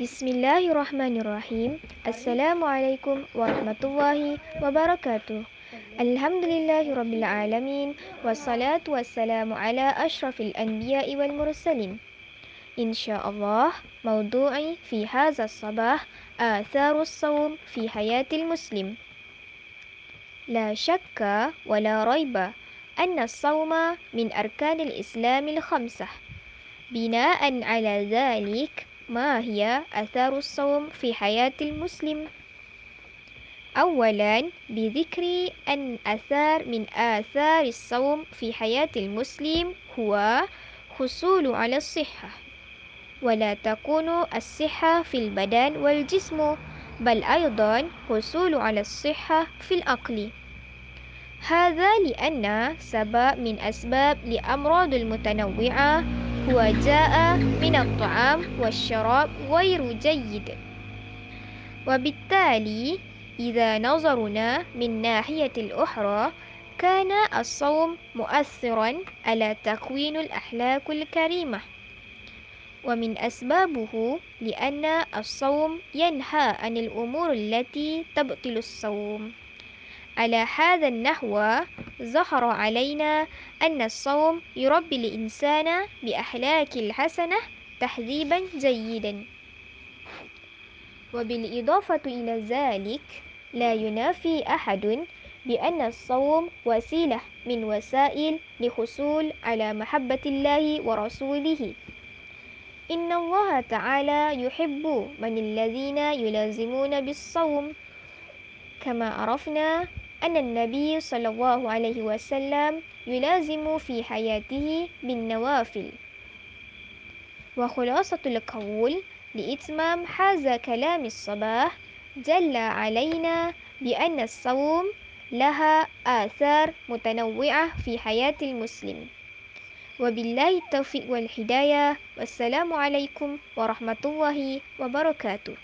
بسم الله الرحمن الرحيم السلام عليكم ورحمة الله وبركاته الحمد لله رب العالمين والصلاة والسلام على أشرف الأنبياء والمرسلين إن شاء الله موضوعي في هذا الصباح آثار الصوم في حياة المسلم لا شك ولا ريب أن الصوم من أركان الإسلام الخمسة بناء على ذلك ما هي آثار الصوم في حياة المسلم؟ أولا بذكر أن أثار من آثار الصوم في حياة المسلم هو حصول على الصحة ولا تكون الصحة في البدن والجسم بل أيضا حصول على الصحة في العقل هذا لأن سبب من أسباب الأمراض المتنوعة هو جاء من الطعام والشراب غير جيد. وبالتالي إذا نظرنا من ناحية الأخرى كان الصوم مؤثرا على تكوين الأخلاق الكريمة. ومن أسبابه لأن الصوم ينهى عن الأمور التي تبطل الصوم. على هذا النحو ظهر علينا أن الصوم يربي الإنسان بأخلاق الحسنة تهذيبا جيدا. وبالإضافة إلى ذلك لا ينافي أحد بأن الصوم وسيلة من وسائل لحصول على محبة الله ورسوله. إن الله تعالى يحب من الذين يلازمون بالصوم. كما عرفنا أن النبي صلى الله عليه وسلم يلازم في حياته بالنوافل. وخلاصة القول لإتمام هذا كلام الصباح جل علينا بأن الصوم لها آثار متنوعة في حياة المسلم. وبالله التوفيق والهداية والسلام عليكم ورحمة الله وبركاته.